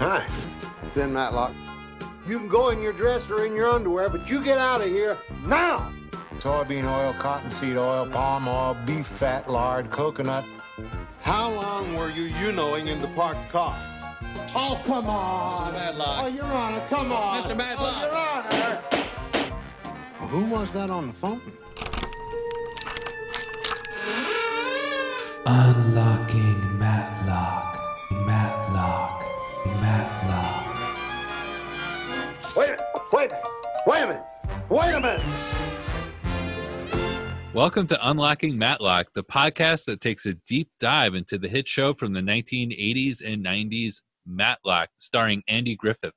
Hi, Ben Matlock. You can go in your dress or in your underwear, but you get out of here now! Soybean oil, cottonseed oil, palm oil, beef fat, lard, coconut. How long were you you-knowing in the parked car? Oh, come on! Mr. Matlock. Oh, Your Honor, come on! Mr. Matlock. Oh, Your Honor! Well, who was that on the phone? Unlocking Wait a minute! Welcome to Unlocking Matlock, the podcast that takes a deep dive into the hit show from the 1980s and 90s, Matlock, starring Andy Griffith.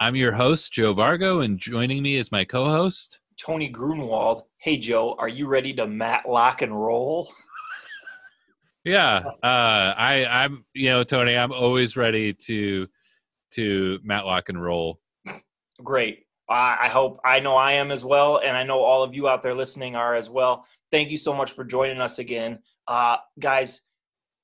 I'm your host, Joe Vargo, and joining me is my co host. Tony Grunwald. Hey Joe, are you ready to Matlock and roll? Yeah, uh, I, I'm, you know, Tony, I'm always ready to to Matlock and roll. Great. I hope I know I am as well, and I know all of you out there listening are as well. Thank you so much for joining us again, uh, guys.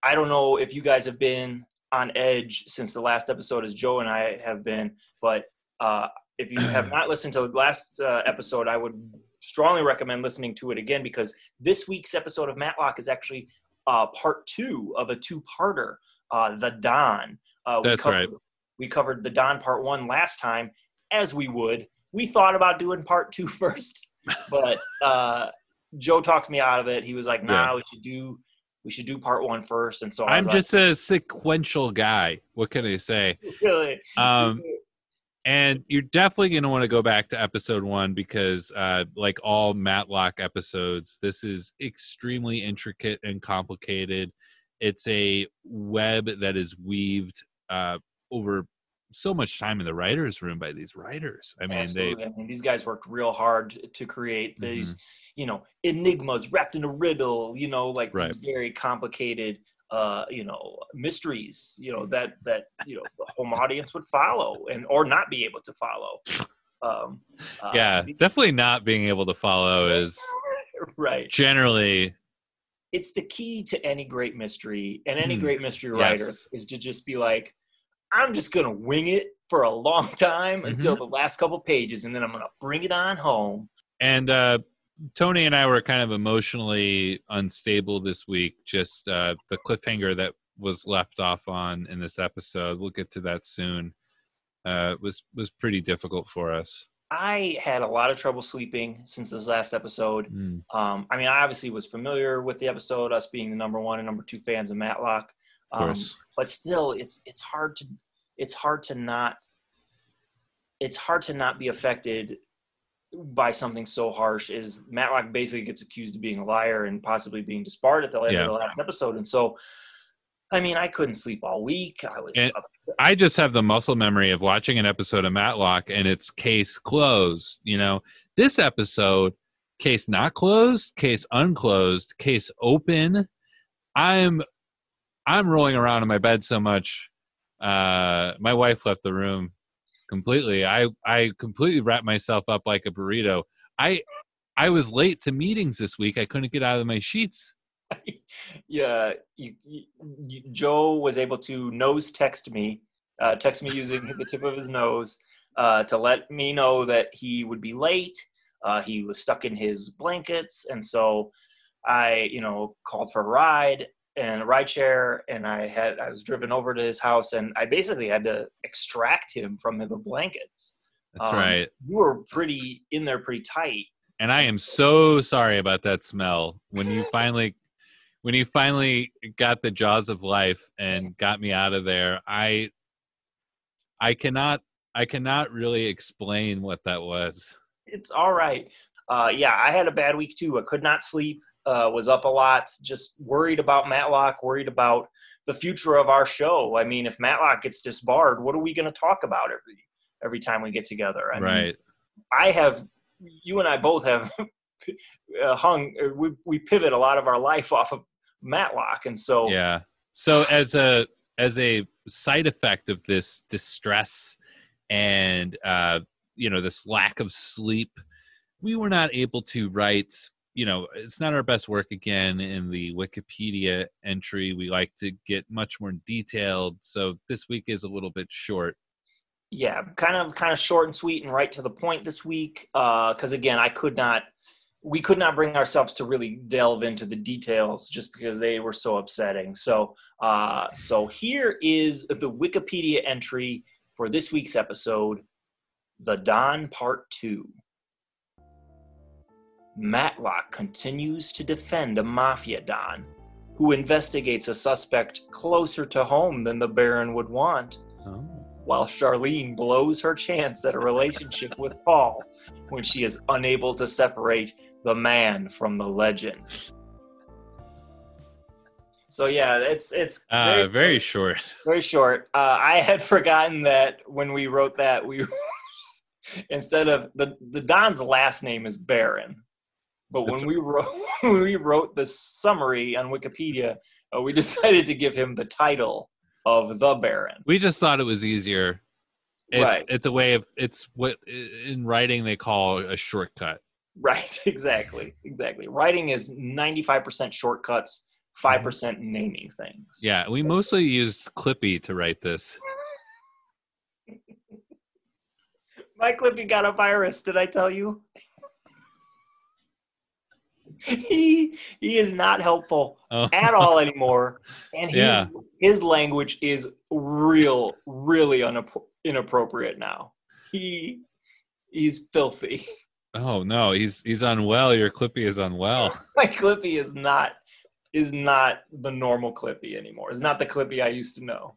I don't know if you guys have been on edge since the last episode, as Joe and I have been, but uh, if you have not listened to the last uh, episode, I would strongly recommend listening to it again because this week's episode of Matlock is actually uh, part two of a two-parter, uh, The Don. Uh, That's covered- right. We covered The Don part one last time, as we would. We thought about doing part two first, but uh, Joe talked me out of it. He was like, "Nah, Yeah. we should do we should do part one first. And so I'm was just a sequential guy. What can I say? really. Um, and you're definitely going to want to go back to episode one because uh, like all matlock episodes this is extremely intricate and complicated it's a web that is weaved uh, over so much time in the writers room by these writers i mean Absolutely. they I mean, these guys worked real hard to create Mm-hmm. these, you know, enigmas wrapped in a riddle. You know, like Right. these very complicated, uh, you know, mysteries. You know that that you know the home audience would follow and or not be able to follow. Um, uh, yeah definitely not being able to follow is right. generally It's the key to any great mystery and any Mhm. great mystery writer Yes. is to just be like, I'm just gonna wing it for a long time Mm-hmm. until the last couple pages, and then I'm gonna bring it on home. and uh tony and i were kind of emotionally unstable this week just uh the cliffhanger that was left off on in this episode we'll get to that soon uh was was pretty difficult for us I had a lot of trouble sleeping since this last episode. Mm, Um, I mean, I obviously was familiar with the episode, us being the number one and number two fans of Matlock. of Um, course but still, it's it's hard to it's hard to not it's hard to not be affected by something so harsh. Is Matlock basically gets accused of being a liar and possibly being disbarred at the end Yeah. of the last episode, and so. I mean, I couldn't sleep all week. I was upset. i just have the muscle memory of watching an episode of matlock and it's case closed you know this episode case not closed case unclosed case open i'm i'm rolling around in my bed so much uh my wife left the room completely. I i completely wrapped myself up like a burrito. I i was late to meetings this week. I couldn't get out of my sheets. Yeah, you, you, Joe was able to nose text me, uh, text me using the tip of his nose uh, to let me know that he would be late. Uh, he was stuck in his blankets, and so I, you know, called for a ride and a ride share, and I had I was driven over to his house, and I basically had to extract him from the blankets. that's Um, right You were pretty in there, pretty tight. and I am so sorry about that smell. When you finally, when you finally got the jaws of life and got me out of there, I, I cannot, I cannot really explain what that was. it's all right. Uh, yeah, I had a bad week too. I could not sleep. Uh, was up a lot. Just worried about Matlock. Worried about the future of our show. I mean, if Matlock gets disbarred, what are we going to talk about every every time we get together? I mean, right? I have. You and I both have uh, hung. uh, We we pivot a lot of our life off of Matlock, and so Yeah. So as a as a side effect of this distress and uh, you know this lack of sleep, we were not able to write you know, it's not our best work again in the Wikipedia entry. We like to get much more detailed. So this week is a little bit short. Yeah, kind of kind of short and sweet and right to the point this week. Because again, I could not, we could not bring ourselves to really delve into the details just because they were so upsetting. So, uh, so here is the Wikipedia entry for this week's episode, The Don Part Two. Matlock continues to defend a mafia don who investigates a suspect closer to home than the Baron would want, Oh. while Charlene blows her chance at a relationship with Paul when she is unable to separate the man from the legend. So yeah, it's it's Uh, very short. very short. Uh, I had forgotten that when we wrote that, we instead of the the Don's last name is Barron, but when That's- we wrote when we wrote the summary on Wikipedia, uh, we decided to give him the title of the Baron. We just thought it was easier. It's Right. it's a way of it's what in writing they call a shortcut. Right, exactly, exactly. Writing is ninety five percent shortcuts, five percent naming things. Yeah, we mostly used Clippy to write this. My Clippy got a virus. Did I tell you? he he is not helpful Oh. at all anymore, and his Yeah. his language is real, really inappropriate now. He he's filthy. Oh no, he's he's unwell. Your Clippy is unwell. My Clippy is not is not the normal Clippy anymore. It's not the Clippy I used to know.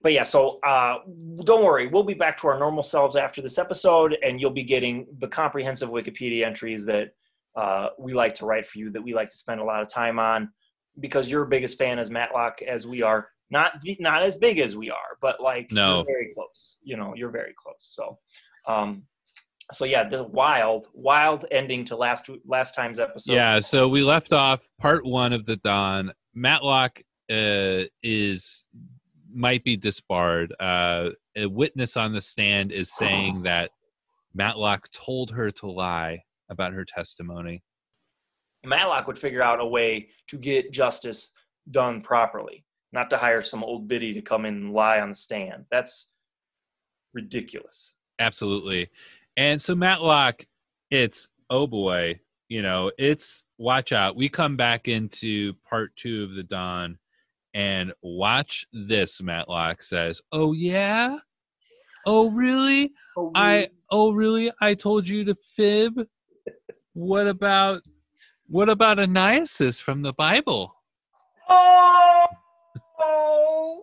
But yeah, so uh, don't worry. We'll be back to our normal selves after this episode, and you'll be getting the comprehensive Wikipedia entries that uh, we like to write for you, that we like to spend a lot of time on, because your biggest fan is Matlock, as we are. Not not as big as we are, but like No. you're very close. You know, you're very close. So, um, so yeah, the wild, wild ending to last last time's episode. yeah, so we left off part one of the Don. Matlock uh, is might be disbarred. Uh, a witness on the stand is saying that Matlock told her to lie about her testimony. Matlock would figure out a way to get justice done properly, not to hire some old biddy to come in and lie on the stand. That's ridiculous. Absolutely. And so Matlock, it's oh boy, you know, it's watch out. We come back into part two of the Don and watch this, Matlock says. Oh yeah? Oh really? Oh, I oh really? I told you to fib. What about what about Ananias from the Bible? Oh, oh.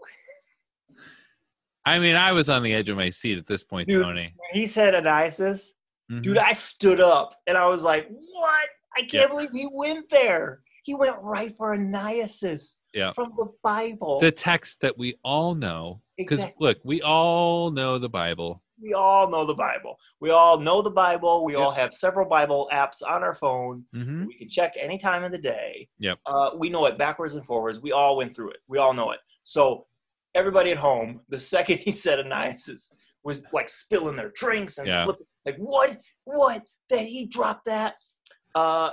I mean, I was on the edge of my seat at this point, Dude. Tony. When he said Ananias, Mhm. dude, I stood up and I was like, "What? I can't Yeah. believe he went there. He went right for Ananias Yeah. from the Bible." the text that we all know. Because Exactly. look, we all know the Bible. We all know the Bible. We all know the Bible. We Yep. all have several Bible apps on our phone. hmm We can check any time of the day. Yep. Uh, we know it backwards and forwards. We all went through it. We all know it. So everybody at home, the second he said Ananias was like spilling their drinks and Yeah. flipping, like what? What? That he dropped that? Uh,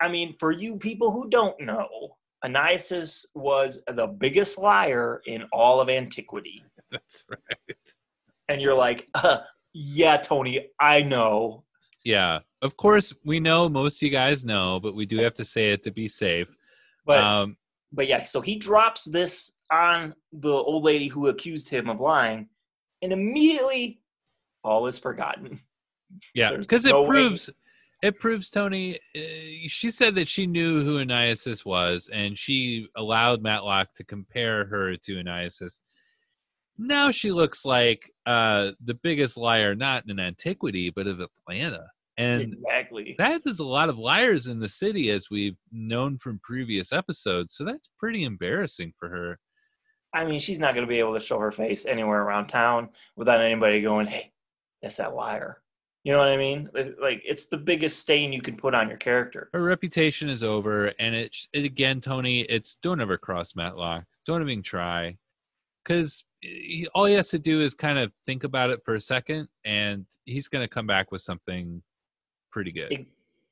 I mean, for you people who don't know, Ananias was the biggest liar in all of antiquity. That's right. And you're like, uh, yeah, Tony, I know. Yeah. Of course, we know most of you guys know, but we do have to say it to be safe. But um, but yeah, so he drops this on the old lady who accused him of lying, and immediately all is forgotten. yeah, because it no way- proves it proves Tony. Uh, she said that she knew who Ananias was, and she allowed Matlock to compare her to Ananias. Now she looks like uh, the biggest liar, not in antiquity, but of Atlanta. And exactly. that is a lot of liars in the city, as we've known from previous episodes. So that's pretty embarrassing for her. I mean, she's not going to be able to show her face anywhere around town without anybody going, "Hey, that's that liar." You know what I mean? Like- Like it's the biggest stain you can put on your character. her reputation is over and it, it again tony it's don't ever cross matlock don't even try because all he has to do is kind of think about it for a second and he's going to come back with something pretty good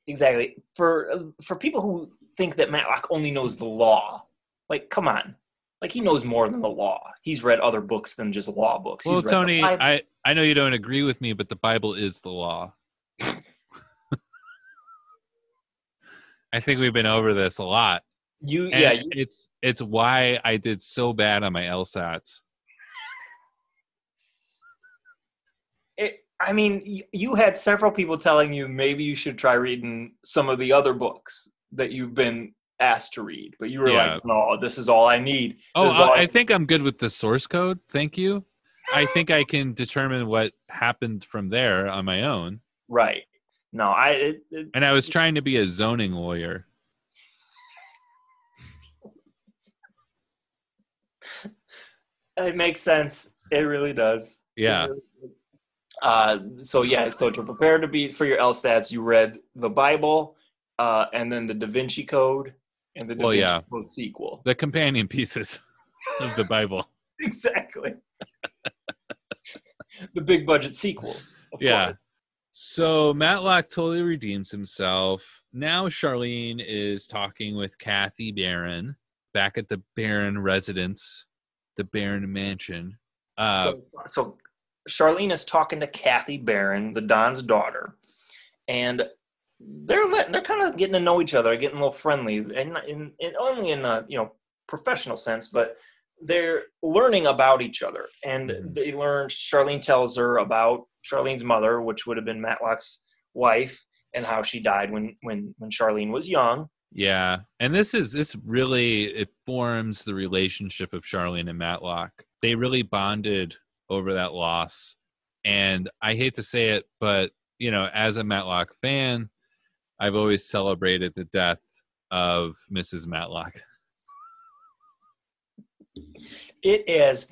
exactly for for people who think that Matlock only knows the law. Like, come on, like he knows more than the law. He's read other books than just law books. Well, Tony, I I know you don't agree with me, but the Bible is the law. I think we've been over this a lot. you And yeah, you, it's it's why I did so bad on my LSATs. it, I mean, you, had several people telling you maybe you should try reading some of the other books that you've been asked to read, but you were Yeah. like, no, this is all I need. Oh, This all I, I think I'm good with the source code. Thank you. I think I can determine what happened from there on my own. right. No, I it, it, And I was trying to be a zoning lawyer. it makes sense. It really does. Yeah. really. Uh, so yeah, so to prepare to be for your LSATs, you read the Bible, uh, and then the Da Vinci Code, and the Da Well, Vinci yeah. Code sequel. The companion pieces of the Bible. exactly. the big budget sequels. Yeah. course. So Matlock totally redeems himself. Now Charlene is talking with Kathy Barron back at the Barron residence, the Barron mansion. Uh, so, so Charlene is talking to Kathy Barron, the Don's daughter, and they're letting, they're kind of getting to know each other, getting a little friendly, and in, in only in a you know professional sense, but they're learning about each other, and Mhm. they learn. Charlene tells her about Charlene's mother, which would have been Matlock's wife, and how she died when when when Charlene was young. yeah, and this is this really it forms the relationship of Charlene and Matlock. They really bonded over that loss, and I hate to say it, but you know, as a Matlock fan, I've always celebrated the death of Mrs. Matlock. It is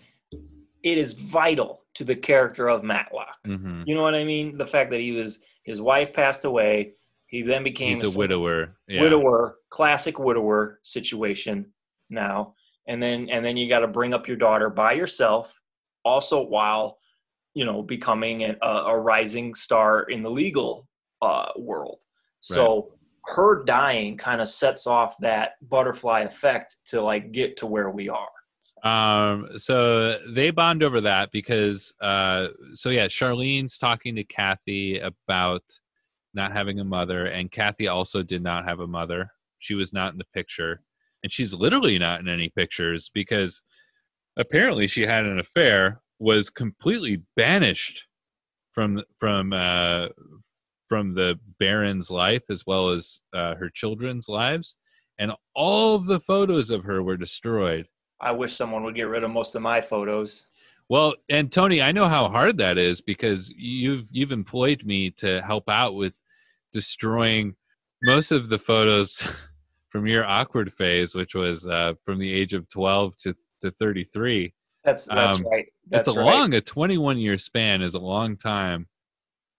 it is vital to the character of Matlock. hmm You know what I mean? The fact that he was his wife passed away, he then became He's a single widower. Yeah. widower, classic widower situation now. And then and then you got to bring up your daughter by yourself, also while you know becoming a, a rising star in the legal uh, world. So her dying kind of sets off that butterfly effect to like get to where we are. Um, so they bond over that because, uh, so yeah, Charlene's talking to Kathy about not having a mother, and Kathy also did not have a mother. She was not in the picture, and she's literally not in any pictures because apparently she had an affair, was completely banished from from uh, from the Baron's life as well as uh, her children's lives, and all of the photos of her were destroyed. I wish someone would get rid of most of my photos. Well, and Tony, I know how hard that is because you've you've employed me to help out with destroying most of the photos from your awkward phase, which was uh, from the age of twelve to, to thirty three. That's that's Um, right. That's It's a right. long, a twenty one year span is a long time.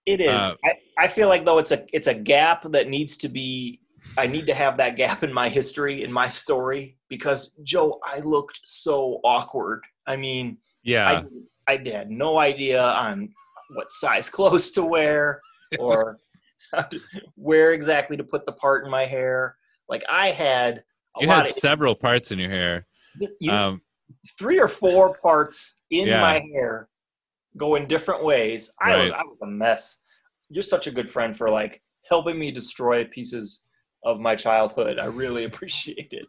It is. Uh, I, I feel like though it's a it's a gap that needs to be. I need to have that gap in my history in my story because Joe, I looked so awkward. I mean, Yeah, I I had no idea on what size clothes to wear or to- where exactly to put the part in my hair. Like I had a you had several parts in your hair. you, Um, three or four parts in Yeah. my hair go in different ways. I, was, I was a mess. You're such a good friend for like helping me destroy pieces of my childhood. I really appreciate it.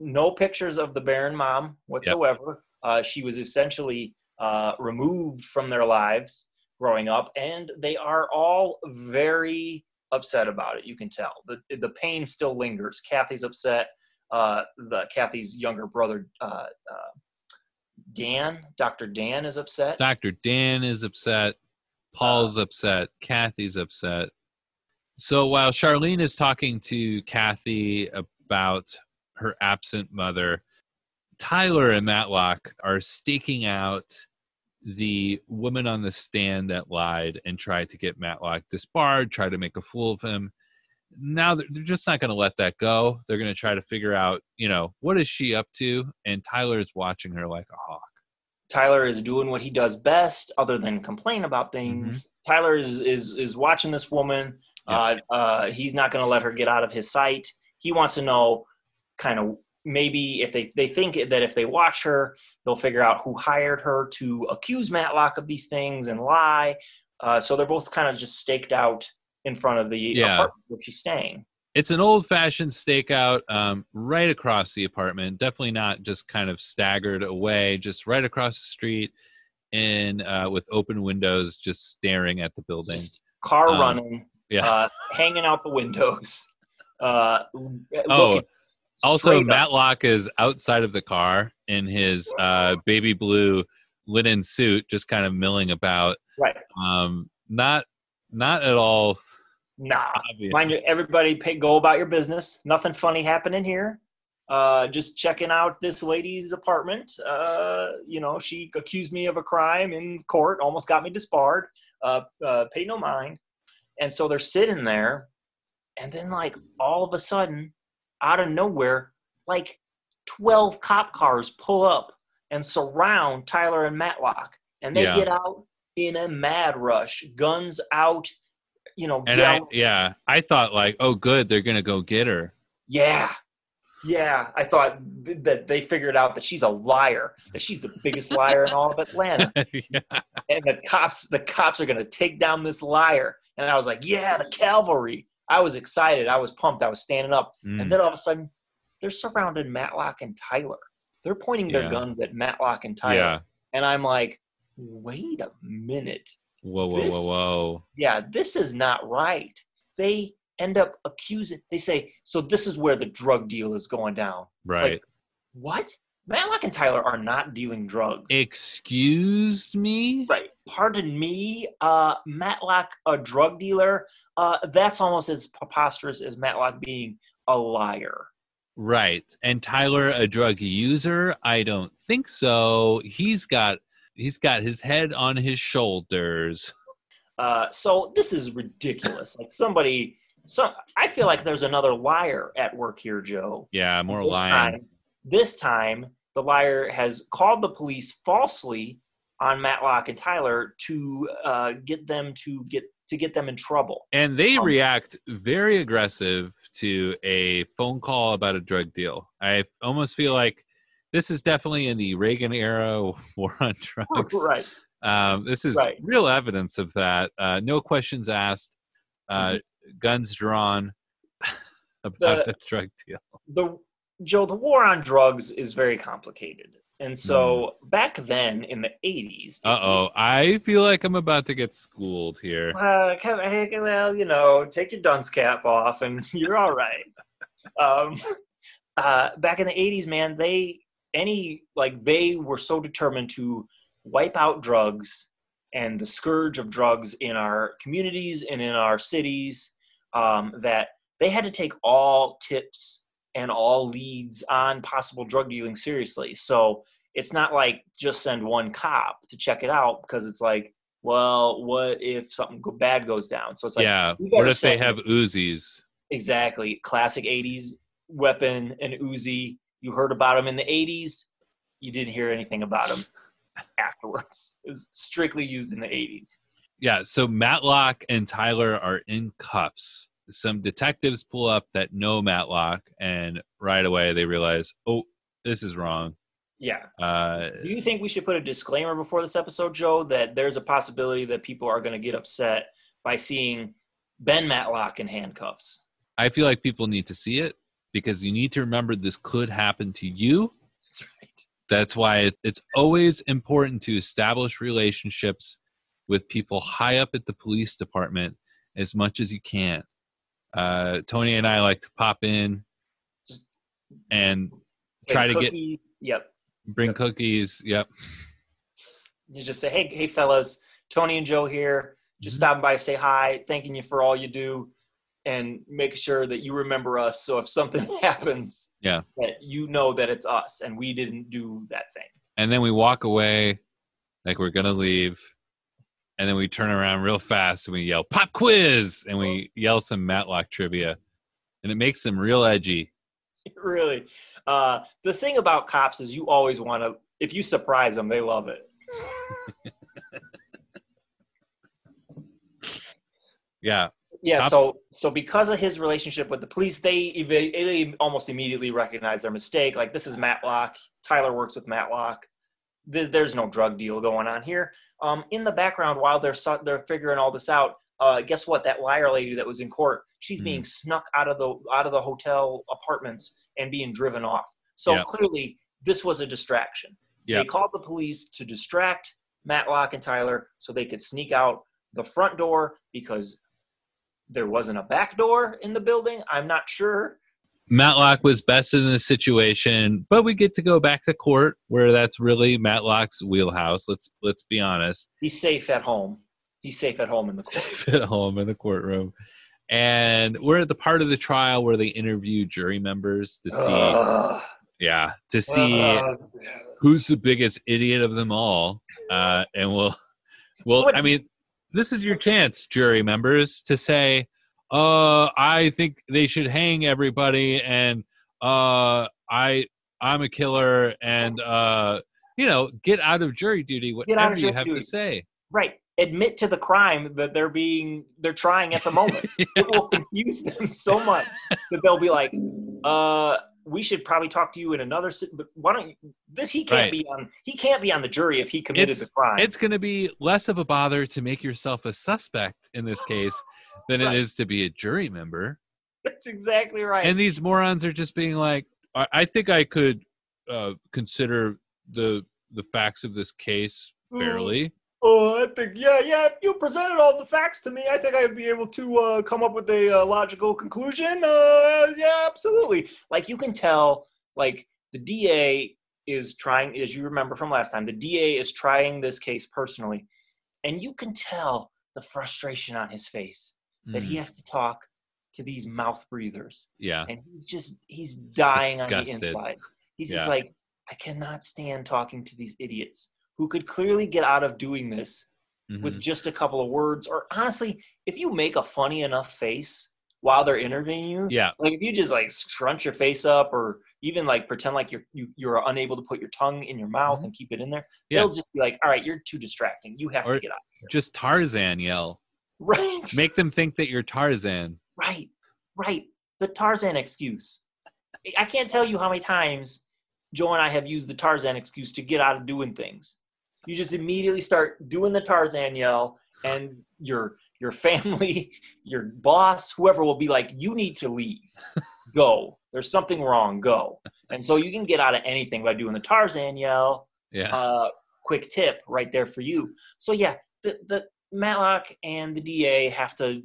No pictures of the Baron mom whatsoever. Uh, she was essentially uh, removed from their lives growing up, and they are all very upset about it. You can tell the the pain still lingers. Kathy's upset uh, the Kathy's younger brother, uh, uh, Dan, Dr. Dan, is upset. Dr. Dan is upset. Paul's upset. Kathy's upset. So while Charlene is talking to Kathy about her absent mother, Tyler and Matlock are staking out the woman on the stand that lied and tried to get Matlock disbarred, try to make a fool of him. Now they're just not going to let that go. They're going to try to figure out, you know, what is she up to? And Tyler is watching her like a hawk. Tyler is doing what he does best, other than complain about things. Tyler is is is watching this woman Uh, uh, he's not going to let her get out of his sight. He wants to know kind of maybe if they, they think that if they watch her, they'll figure out who hired her to accuse Matlock of these things and lie. Uh, so they're both kind of just staked out in front of the Yeah. apartment where she's staying. It's an old fashioned stakeout um, right across the apartment. Definitely not just kind of staggered away, just right across the street and uh, with open windows, just staring at the building. Just car Um, running, yeah. uh, hanging out the windows. Uh, Oh, Also, up. Matlock is outside of the car in his uh, baby blue linen suit, just kind of milling about. right? Um, not, not at all Nah, obvious. mind you, everybody pay, go about your business. Nothing funny happening here. Uh, just checking out this lady's apartment. Uh, you know, she accused me of a crime in court, almost got me disbarred. Uh, uh, pay no mind. And so they're sitting there, and then like all of a sudden, out of nowhere, like twelve cop cars pull up and surround Tyler and Matlock, and they Yeah. get out in a mad rush, guns out. You know, and I, yeah, I thought like, oh, good, they're gonna go get her. Yeah. Yeah. I thought th- that they figured out that she's a liar, that she's the biggest liar in all of Atlanta. yeah. And the cops, the cops are gonna take down this liar. And I was like, yeah, the cavalry. I was excited. I was pumped. I was standing up. Mm. And then all of a sudden, they're surrounding Matlock and Tyler. They're pointing their Yeah. guns at Matlock and Tyler. yeah. And I'm like, wait a minute. Whoa, whoa, whoa, This- whoa. yeah, this is not right. They end up accusing, they say, so this is where the drug deal is going down. Right. What? Matlock and Tyler are not dealing drugs. Excuse me. right. Pardon me, uh, Matlock, a drug dealer. Uh, that's almost as preposterous as Matlock being a liar. Right. And Tyler, a drug user? I don't think so. He's got he's got his head on his shoulders. Uh, so this is ridiculous. Like somebody, some I feel like there's another liar at work here, Joe. Yeah, more this lying. Time, this time, the liar has called the police falsely on Matlock and Tyler to uh, get them to get to get them in trouble. And they Um, react very aggressive to a phone call about a drug deal. I almost feel like this is definitely in the Reagan era war on drugs. right. Um, this is Right. real evidence of that. Uh, no questions asked, uh, guns drawn about Mm-hmm. The- a drug deal. the Joe, the war on drugs is very complicated. And so back then in the 80s, Uh oh, I feel like I'm about to get schooled here. uh, kind of, hey, well, you know, take your dunce cap off and you're all right. um, uh, back in the 80s, man, they, any, like, they were so determined to wipe out drugs and the scourge of drugs in our communities and in our cities um, that they had to take all tips and all leads on possible drug dealing seriously. So it's not like just send one cop to check it out because it's like, well, what if something go- bad goes down? So it's like, yeah. What if they have Uzis? exactly classic 80s weapon and Uzi. You heard about them in the 80s. You didn't hear anything about them afterwards. It was strictly used in the 80s. Yeah. So Matlock and Tyler are in cuffs. Some detectives pull up that know Matlock, and right away they realize, oh, this is wrong. Yeah. Uh, Do you think we should put a disclaimer before this episode, Joe, that there's a possibility that people are going to get upset by seeing Ben Matlock in handcuffs? I feel like people need to see it because you need to remember this could happen to you. That's right. That's why it, it's always important to establish relationships with people high up at the police department as much as you can. Uh, Tony and I like to pop in and try to get Cookie- Yep. bring Yep. cookies. Yep. You just say, hey, hey, fellas, Tony and Joe here. Just Mhm. stopping by to say hi, thanking you for all you do, and make sure that you remember us. So if something happens, Yeah. that you know that it's us and we didn't do that thing. And then we walk away like we're going to leave. And then we turn around real fast and we yell, pop quiz. And we yell some Matlock trivia. And it makes them real edgy. really. Uh, the thing about cops is you always want to, if you surprise them, they love it. Yeah. Yeah, Cops- so so because of his relationship with the police, they eva- they almost immediately recognize their mistake. Like this is Matlock. Tyler works with Matlock. Th- There's no drug deal going on here. Um, in the background, while they're su- they're figuring all this out, uh, guess what? That liar lady that was in court, she's Hmm. being snuck out of the out of the hotel apartments and being driven off. So clearly, this was a distraction. Yeah. They called the police to distract Matlock and Tyler so they could sneak out the front door because there wasn't a back door in the building. I'm not sure. Matlock was best in this situation, but we get to go back to court where that's really Matlock's wheelhouse. Let's let's be honest. He's safe at home. He's safe at home in the court. Safe at home in the courtroom. And we're at the part of the trial where they interview jury members to see Ugh. yeah, to see Ugh. who's the biggest idiot of them all. Uh and we'll well I mean, this is your chance, jury members, to say, uh, I think they should hang everybody and uh I I'm a killer and uh you know, get out of jury duty, whatever of you have duty. to say. right. Admit to the crime that they're being they're trying at the moment. it will confuse them so much that they'll be like, uh, we should probably talk to you in another but why don't you this he can't Right. be on he can't be on the jury if he committed It's- the crime. It's going to be less of a bother to make yourself a suspect in this case than Right. it is to be a jury member. That's exactly right. And these morons are just being like, I, I think I could uh, consider the the facts of this case fairly. Oh, I think yeah, yeah. If you presented all the facts to me, I think I'd be able to uh, come up with a uh, logical conclusion. Uh, yeah, absolutely. Like you can tell, like the DA is trying, as you remember from last time, the DA is trying this case personally, and you can tell the frustration on his face that he Mm, has to talk to these mouth breathers, yeah, and he's just he's dying on the inside. He's Yeah. just like, I cannot stand talking to these idiots who could clearly get out of doing this mhm. with just a couple of words. Or honestly, if you make a funny enough face while they're interviewing you, yeah, like if you just like scrunch your face up or even like pretend like you're you, you're unable to put your tongue in your mouth and keep it in there, Mm-hmm. Yeah. they'll just be like, "All right, you're too distracting. You have Or- to get out." just Tarzan yell. Right, Make them think that you're Tarzan. right, right. The Tarzan excuse. I can't tell you how many times Joe and I have used the Tarzan excuse to get out of doing things. You just immediately start doing the Tarzan yell, and your your family, your boss, whoever will be like, "You need to leave. Go. There's something wrong. Go." And so you can get out of anything by doing the Tarzan yell. Yeah, Uh, quick tip right there for you. So yeah, the the Matlock and the DA have to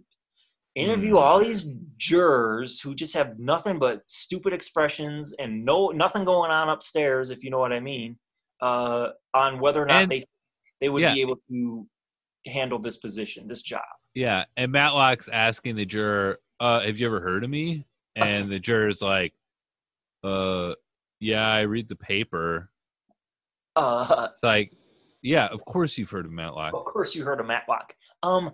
interview Hmm. all these jurors who just have nothing but stupid expressions and no nothing going on upstairs, if you know what I mean, uh, on whether or not And- they they would yeah. be able to handle this position, this job. yeah. And Matlock's asking the juror, uh, "Have you ever heard of me?" And the juror's like, "Uh, yeah, I read the paper." Uh, It's like, yeah, of course you've heard of Matlock. Of course, you heard of Matlock. Um,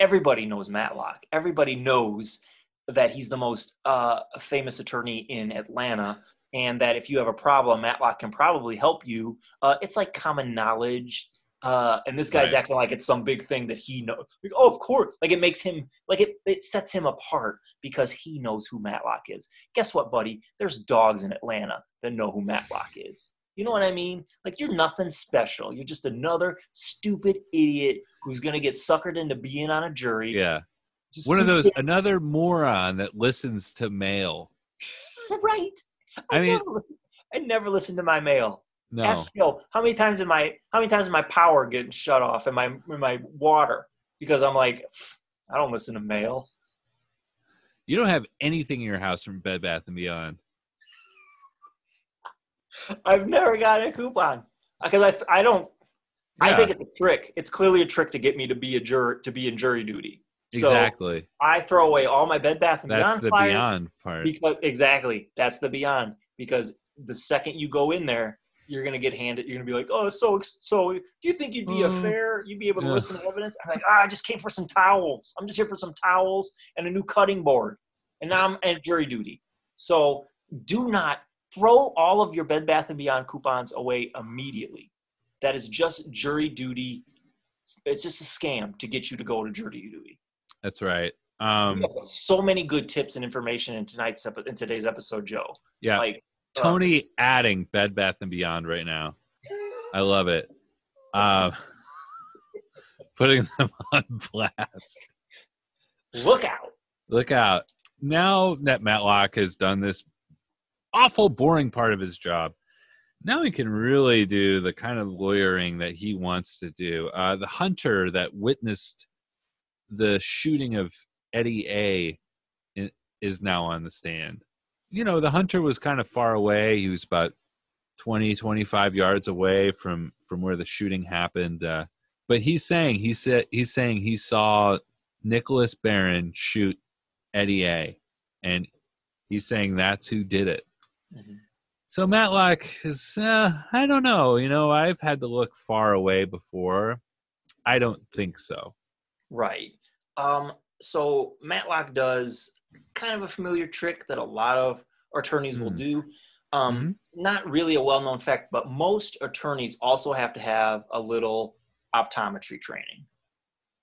everybody knows Matlock. Everybody knows that he's the most uh, famous attorney in Atlanta, and that if you have a problem, Matlock can probably help you. Uh, it's like common knowledge. Uh, and this guy's Right. acting like it's some big thing that he knows. Like, oh, of course. Like it makes him like it. It sets him apart because he knows who Matlock is. Guess what, buddy? There's dogs in Atlanta that know who Matlock is. You know what I mean? Like you're nothing special. You're just another stupid idiot who's gonna get suckered into being on a jury. Yeah, Just one of those another moron that listens to mail. right. I mean- never, I never listen to my mail. No, Ask Joe, how many times am my how many times is my power getting shut off and my in my water because I'm like I don't listen to mail. you don't have anything in your house from Bed Bath and Beyond. I've never gotten a coupon because I I don't. I think it's a trick. It's clearly a trick to get me to be a juror to be in jury duty. So Exactly. I throw away all my Bed Bath and That's Beyond That's the beyond part. because exactly that's the beyond. Because the second you go in there you're gonna get handed you're gonna be like oh so so do you think you'd be a Uh, fair you'd be able to yeah. listen to evidence? I'm like ah, i just came for some towels. I'm just here for some towels and a new cutting board. And now i'm at jury duty. So do not throw all of your bed bath and beyond coupons away immediately. That is just jury duty. It's just a scam to get you to go to jury duty That's right. Um, so many good tips and information in tonight's epi- in today's episode, Joe. yeah, Like uh, Tony adding Bed Bath and Beyond right now. I love it. Uh, putting them on blast. look out. Look out. Now that Matlock has done this awful, boring part of his job, now he can really do the kind of lawyering that he wants to do. Uh, the hunter that witnessed the shooting of Eddie A is now on the stand. You know, the hunter was kind of far away. He was about 20, 25 yards away from, from where the shooting happened. Uh, but he's saying he said he's saying he saw Nicholas Barron shoot Eddie A, and he's saying that's who did it. Mhm. So Matlock is, uh, I don't know. You know, I've had to look far away before. I don't think so. Right. Um, so Matlock does kind of a familiar trick that a lot of attorneys will Mhm. do. Um, Not really a well known fact, but most attorneys also have to have a little optometry training.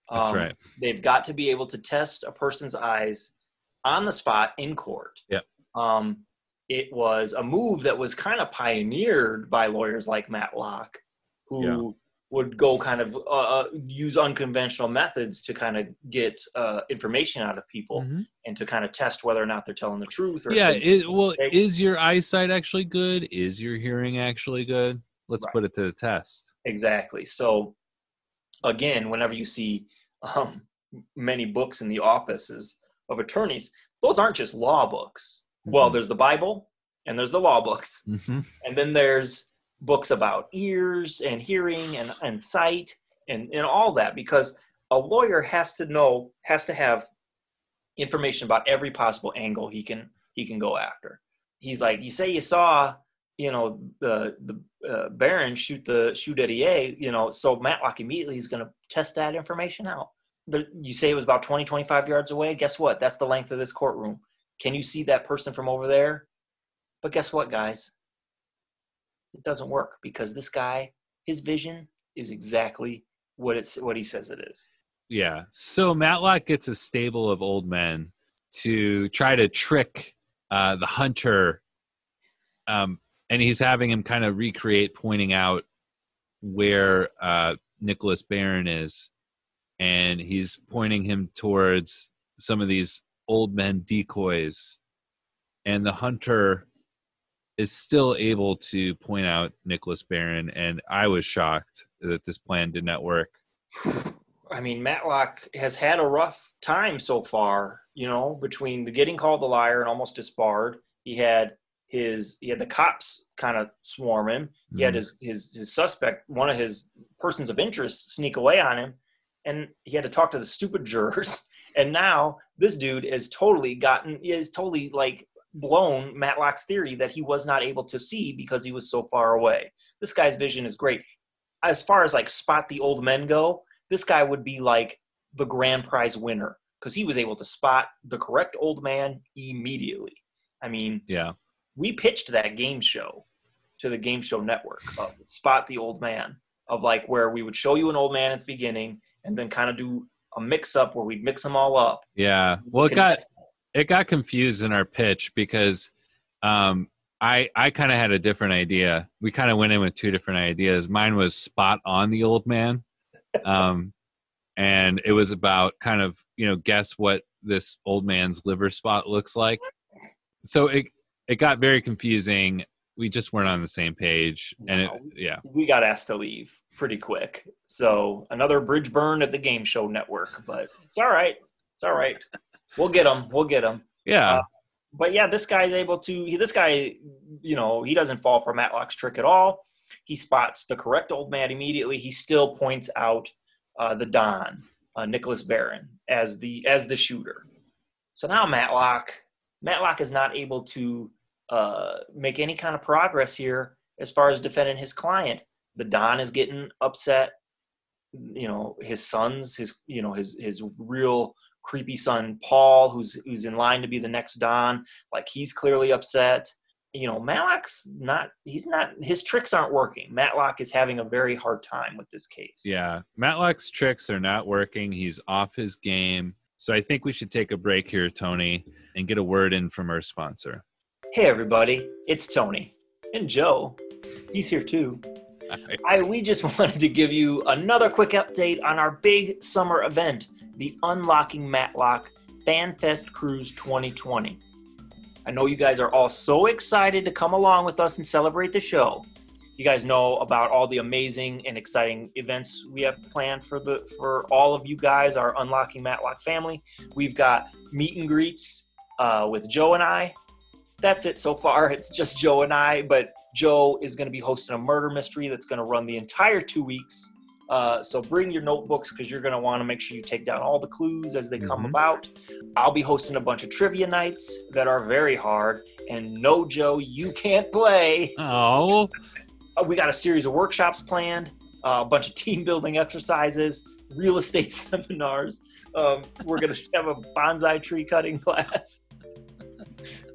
That's Um, right. They've got to be able to test a person's eyes on the spot in court. Yep. Um, it was a move that was kind of pioneered by lawyers like Matlock, who Yeah. Would go kind of uh, uh, use unconventional methods to kind of get uh, information out of people Mhm. and to kind of test whether or not they're telling the truth. Or Yeah. It, well, is your eyesight actually good? Is your hearing actually good? Let's Right. put it to the test. Exactly. So, again, whenever you see um, many books in the offices of attorneys, those aren't just law books. Well, Mhm. there's the Bible and there's the law books, Mhm. and then there's books about ears and hearing and, and sight and, and all that because a lawyer has to know has to have information about every possible angle he can he can go after. He's like you say you saw you know the the uh, baron shoot the shoot eddie a you know so matlock immediately is going to test that information out. The, you say it was about 20 25 yards away. Guess what? That's the length of this courtroom. Can you see that person from over there? But guess what guys it doesn't work because this guy his vision is exactly what it's what he says it is Yeah. So Matlock gets a stable of old men to try to trick uh, the hunter, um, and he's having him kind of recreate, pointing out where uh, Nicholas Barron is, and he's pointing him towards some of these old men decoys, and the hunter is still able to point out Nicholas Barron, and I was shocked that this plan did not work. I mean, Matlock has had a rough time so far, you know, between the getting called a liar and almost disbarred. He had his he had the cops kind of swarm him. He had Mhm. his, his his suspect, one of his persons of interest, sneak away on him, and he had to talk to the stupid jurors. And now this dude has totally gotten is totally like blown Matlock's theory that he was not able to see because he was so far away. This guy's vision is great. As far as like spot the old men go, this guy would be like the grand prize winner because he was able to spot the correct old man immediately. I mean, Yeah. we pitched that game show to the game show network of spot the old man of like where we would show you an old man at the beginning and then kind of do a mix up where we'd mix them all up. Yeah. Well, it got it got confused in our pitch because um, I I kind of had a different idea. We kind of went in with two different ideas. Mine was spot on the old man, um, and it was about kind of you know guess what this old man's liver spot looks like. So it it got very confusing. We just weren't on the same page, and it, yeah, we got asked to leave pretty quick. So another bridge burn at the game show network, but it's all right. It's all right. We'll get him. We'll get him. yeah, Uh, But yeah, this guy's able to. He, this guy, you know, he doesn't fall for Matlock's trick at all. He spots the correct old man immediately. He still points out uh, the Don, uh, Nicholas Barron, as the as the shooter. So now Matlock, Matlock is not able to uh, make any kind of progress here as far as defending his client. The Don is getting upset. You know, his sons, his you know his his real creepy son Paul, who's who's in line to be the next Don. Like he's clearly upset. You know, Matlock's not. He's not. His tricks aren't working. Matlock is having a very hard time with this case. yeah. Matlock's tricks are not working. He's off his game. So I think we should take a break here, Tony, and get a word in from our sponsor. Hey, everybody, it's Tony and Joe. He's here too. I, we just wanted to give you another quick update on our big summer event, the Unlocking Matlock FanFest Cruise 2020. I know you guys are all so excited to come along with us and celebrate the show. You guys know about all the amazing and exciting events we have planned for the for all of you guys, our Unlocking Matlock family. We've got meet and greets uh, with Joe and I. That's it so far. It's just Joe and I, but Joe is going to be hosting a murder mystery that's going to run the entire two weeks. Uh, so bring your notebooks because you're going to want to make sure you take down all the clues as they come Mhm. about. I'll be hosting a bunch of trivia nights that are very hard. And no, Joe, you can't play. Oh, Uh, we got a series of workshops planned, uh, a bunch of team building exercises, real estate seminars. Um, we're going to have a bonsai tree cutting class.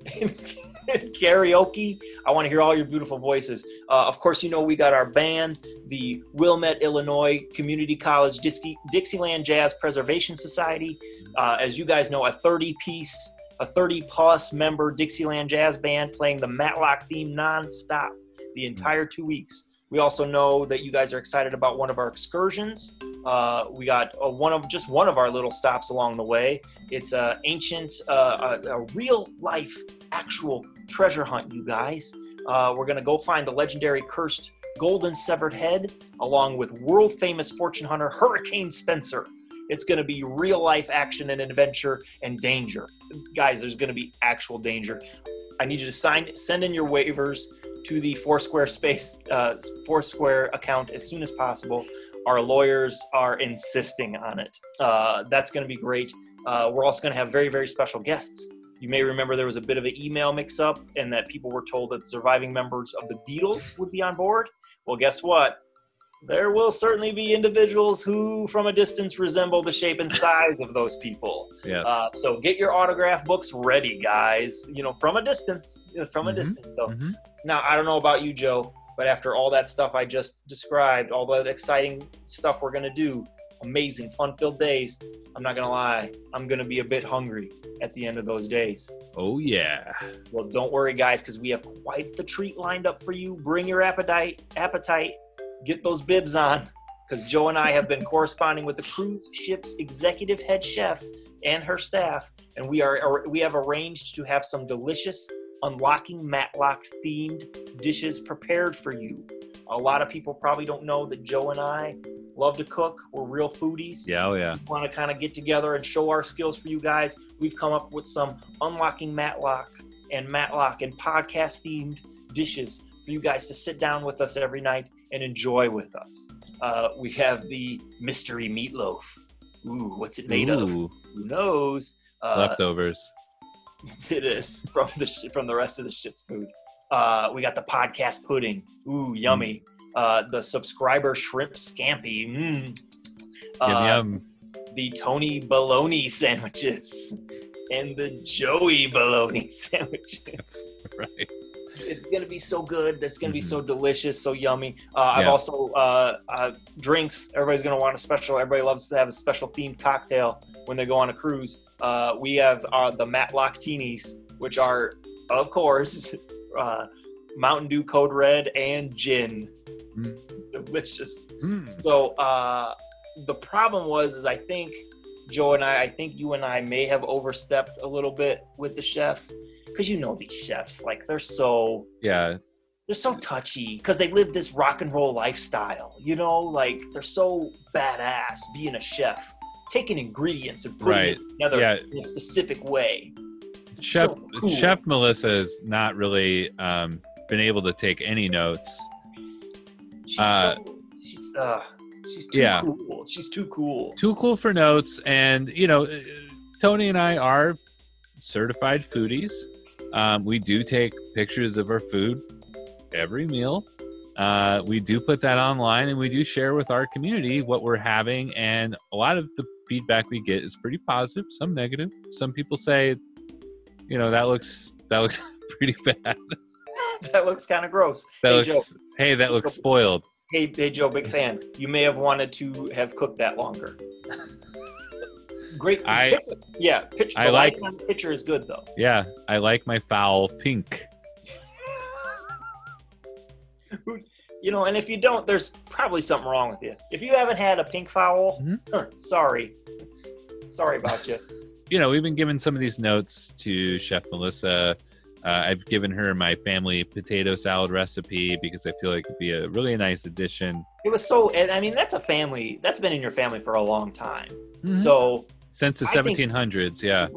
karaoke. I want to hear all your beautiful voices. Uh, of course, you know we got our band, the Wilmette, Illinois Community College Dixie, Dixieland Jazz Preservation Society. Uh, as you guys know, a 30 piece, a 30 plus member Dixieland Jazz Band playing the Matlock theme nonstop the entire two weeks. We also know that you guys are excited about one of our excursions. Uh, we got uh, one of just one of our little stops along the way. It's a ancient, uh, a, a real life, actual treasure hunt. You guys, uh, we're gonna go find the legendary cursed golden severed head, along with world famous fortune hunter Hurricane Spencer. It's gonna be real life action and adventure and danger, guys. There's gonna be actual danger. I need you to sign, send in your waivers to the Foursquare space, uh, Foursquare account as soon as possible. Our lawyers are insisting on it. Uh, that's going to be great. Uh, we're also going to have very, very special guests. You may remember there was a bit of an email mix up and that people were told that surviving members of the Beatles would be on board. Well, guess what? There will certainly be individuals who, from a distance, resemble the shape and size of those people. yes. Uh, so get your autograph books ready, guys. You know, from a distance. From a Mhm. distance, though. Mhm. Now, I don't know about you, Joe, but after all that stuff I just described, all that exciting stuff we're going to do, amazing, fun filled days, I'm not going to lie, I'm going to be a bit hungry at the end of those days. Oh, yeah. Well, don't worry, guys, because we have quite the treat lined up for you. Bring your appetite, appetite, get those bibs on, because Joe and I have been corresponding with the cruise ship's executive head chef and her staff, and we are we have arranged to have some delicious unlocking matlock themed dishes prepared for you. A lot of people probably don't know that Joe and I love to cook. We're real foodies Yeah, oh, yeah. want to kind of get together and show our skills for you guys, we've come up with some unlocking Matlock and Matlock and podcast themed dishes for you guys to sit down with us every night and enjoy with us. Uh, we have the mystery meatloaf. Ooh, what's it made of? Who knows? Uh, leftovers. it is from the from the rest of the ship's food. Uh, we got the podcast pudding. Ooh, yummy. Uh, the subscriber shrimp scampi. Mm. Yum, Uh, yum. the Tony Baloney sandwiches and the Joey Baloney sandwiches. That's right. It's gonna be so good. It's gonna be Mhm. so delicious, so yummy. Uh, I've also uh, uh, drinks. Everybody's gonna want a special. Everybody loves to have a special themed cocktail when they go on a cruise. Uh, we have uh, the Matlock Teenies, which are, of course, uh, Mountain Dew Code Red and gin. Mm. Delicious. Mm. So uh, the problem was, is I think Joe and I, I think you and I may have overstepped a little bit with the chef, because you know these chefs, like they're so Yeah, they're so touchy because they live this rock and roll lifestyle. You know, like they're so badass being a chef, taking ingredients and putting Right. it together Yeah. in a specific way. Chef so cool. Chef Melissa has not really um, been able to take any notes. she's uh, so, she's uh, she's too yeah. cool. She's too cool. Too cool for notes, and you know, uh, Tony and I are certified foodies. Um, we do take pictures of our food every meal. Uh, we do put that online, and we do share with our community what we're having. And a lot of the feedback we get is pretty positive, some negative. Some people say, you know, that looks that looks pretty bad. that looks kind of gross. That hey looks Joe, hey, that looks spoiled. hey hey Joe, big fan. You may have wanted to have cooked that longer. Great. I- yeah, pitch, I the like- lighting on the picture is good though. Yeah, I like my foul pink. You know, and if you don't, there's probably something wrong with you. If you haven't had a pink fowl, Mhm. sorry, sorry about you. You know, we've been giving some of these notes to Chef Melissa. Uh, I've given her my family potato salad recipe because I feel like it'd be a really nice addition. It was so, and I mean, that's a family that's been in your family for a long time. Mhm. So, Since the I think- 1700s, yeah.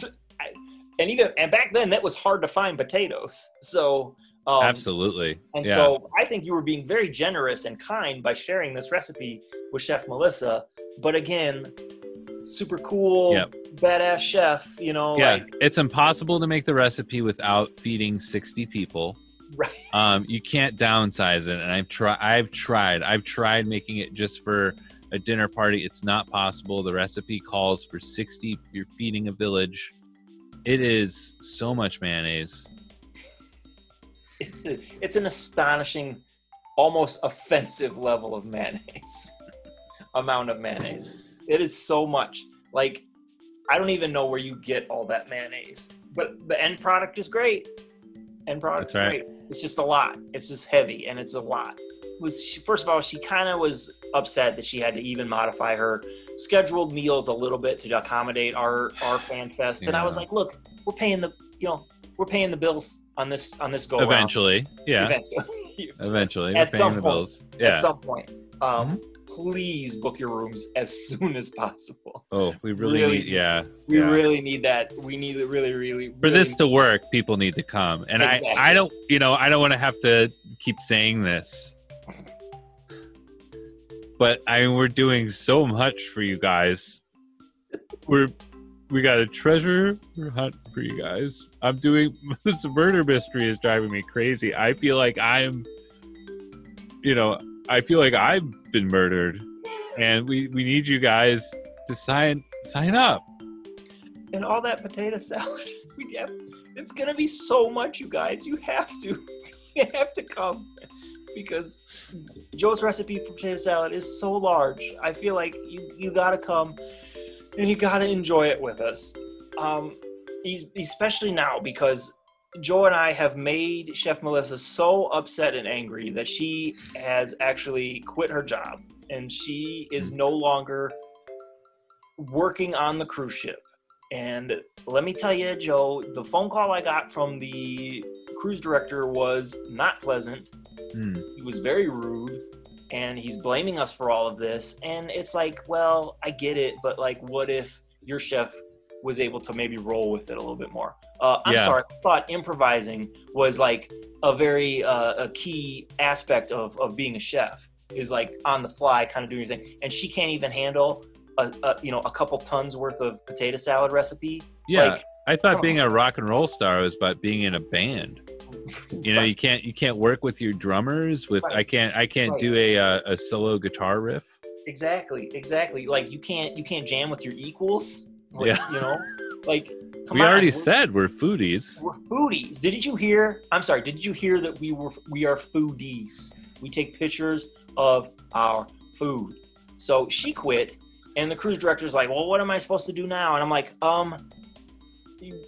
and even and back then, that was hard to find potatoes. So, um, Absolutely. And yeah. so I think you were being very generous and kind by sharing this recipe with Chef Melissa. But again, super cool, Yep. badass chef, you know, yeah, like it's impossible to make the recipe without feeding 60 people. right. Um, you can't downsize it, and I've tried. I've tried. I've tried making it just for a dinner party. It's not possible. The recipe calls for 60. You're feeding a village. It is so much mayonnaise. It's a, it's an astonishing, almost offensive level of mayonnaise. Amount of mayonnaise. It is so much. Like I don't even know where you get all that mayonnaise. But the end product is great. End product's That's right. great. It's just a lot. It's just heavy and it's a lot. Was she, first of all, she kind of was upset that she had to even modify her scheduled meals a little bit to accommodate our our fan fest. And I was like, look, we're paying the you know we're paying the bills on this on this go around. Eventually, yeah. Eventually. Eventually, At we're some paying the point. bills. At Yeah. some point. Um, Please book your rooms as soon as possible. Oh, we really, Really- need. Yeah. We yeah. really need that. We need it really, really. for this to work, people need to come. And Exactly. I, I don't, you know, I don't want to have to keep saying this, but I mean, we're doing so much for you guys. We're, we got a treasure hunt for you guys. I'm doing this murder mystery is driving me crazy. I feel like I'm, you know, I feel like I've been murdered, and we we need you guys to sign sign up. and all that potato salad. We have, it's gonna be so much, you guys. You have to, you have to come because Joe's recipe for potato salad is so large. I feel like you you gotta come and you gotta enjoy it with us. Um, especially now because Joe and I have made Chef Melissa so upset and angry that she has actually quit her job and she is no longer working on the cruise ship. And let me tell you, Joe, the phone call I got from the cruise director was not pleasant. Hmm. He was very rude and he's blaming us for all of this. And it's like, well, I get it, but like, what if your chef was able to maybe roll with it a little bit more? Uh, I'm Yeah. sorry, I thought improvising was like a very uh, a key aspect of, of being a chef is like on the fly kind of doing your thing. And she can't even handle a, a you know a couple tons worth of potato salad recipe. Yeah, Like, I thought come being a rock and roll star was about being in a band. You know, Right. you can't you can't work with your drummers. With Right. I can't I can't Right. do a uh, a solo guitar riff. Exactly, exactly. Like you can't you can't jam with your equals. Like, Yeah. You know, like we on, already we're- said we're foodies. we're foodies. Didn't you hear? I'm sorry. Didn't you hear that we were we are foodies? We take pictures of our food. So she quit, and the cruise director's like, "Well, what am I supposed to do now?" And I'm like, "Um,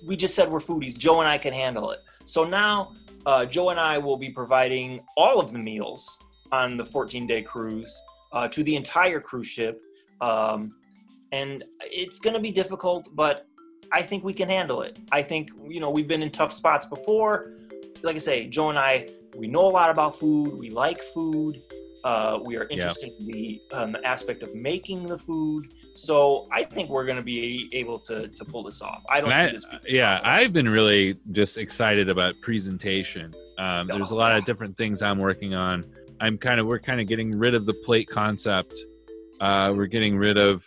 we just said we're foodies. Joe and I can handle it." So now, uh, Joe and I will be providing all of the meals on the 14 day cruise uh, to the entire cruise ship. Um, and it's going to be difficult, but I think we can handle it. I think, you know, we've been in tough spots before. Like I say, Joe and I, we know a lot about food. We like food. Uh, we are interested in the, um, aspect of making the food. So I think we're going to be able to, to pull this off. I don't I- see this. being yeah, problem. I've been really just excited about presentation. Um, there's a Oh, lot yeah. of different things I'm working on. I'm kind of we're kind of getting rid of the plate concept. Uh, we're getting rid of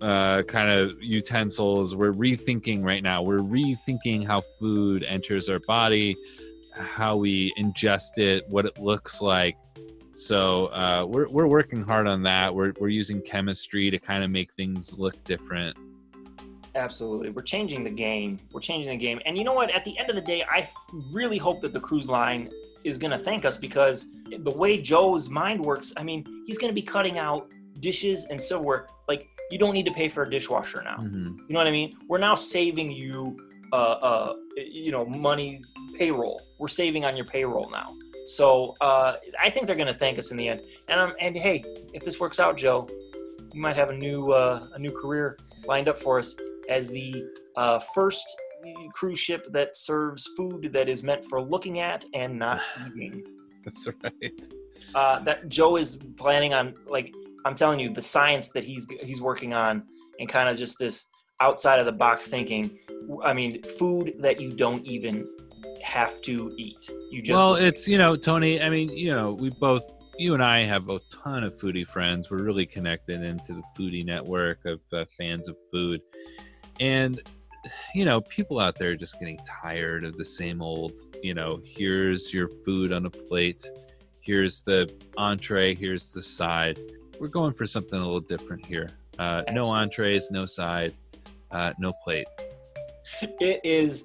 uh, kind of utensils. We're rethinking right now. We're rethinking how food enters our body, how we ingest it, what it looks like. So uh, we're we're working hard on that. We're we're using chemistry to kind of make things look different. Absolutely. We're changing the game. We're changing the game. And you know what? At the end of the day, I really hope that the cruise line is going to thank us because the way Joe's mind works, I mean, he's going to be cutting out dishes and silverware like you don't need to pay for a dishwasher now. Mhm. You know what I mean? We're now saving you, uh, uh, you know, money payroll. We're saving on your payroll now. So uh, I think they're going to thank us in the end. And um, and hey, if this works out, Joe, you might have a new uh, a new career lined up for us as the uh, first cruise ship that serves food that is meant for looking at and not eating. That's right. Uh, that Joe is planning on, like I'm telling you, the science that he's he's working on, and kind of just this outside of the box thinking. I mean, food that you don't even have to eat. You just well, it's you know, Tony. I mean, you know, we both, you and I, have a ton of foodie friends. We're really connected into the foodie network of uh, fans of food, and you know, people out there are just getting tired of the same old. You know, here's your food on a plate. Here's the entree. Here's the side. We're going for something a little different here. Uh, no entrees, no side, uh, no plate. it is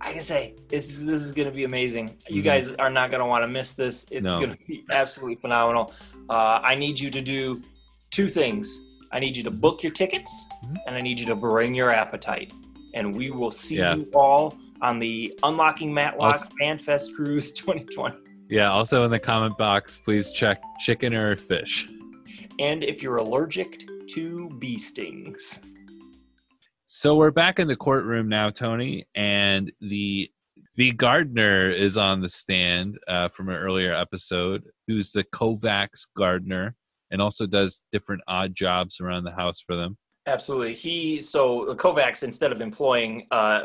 I can say this is this is gonna be amazing. You Mhm. guys are not gonna want to miss this. It's No. gonna be absolutely phenomenal. Uh, I need you to do two things. I need you to book your tickets, Mhm. and I need you to bring your appetite. And we will see Yeah. you all on the Unlocking Matlock Also- Fan Fest Cruise 2020. Yeah. Also in the comment box, please check chicken or fish. And if you're allergic to bee stings, So we're back in the courtroom now, Tony, and the the gardener is on the stand uh, from an earlier episode, who's the Kovacs gardener, and also does different odd jobs around the house for them. Absolutely. He so Kovacs instead of employing uh,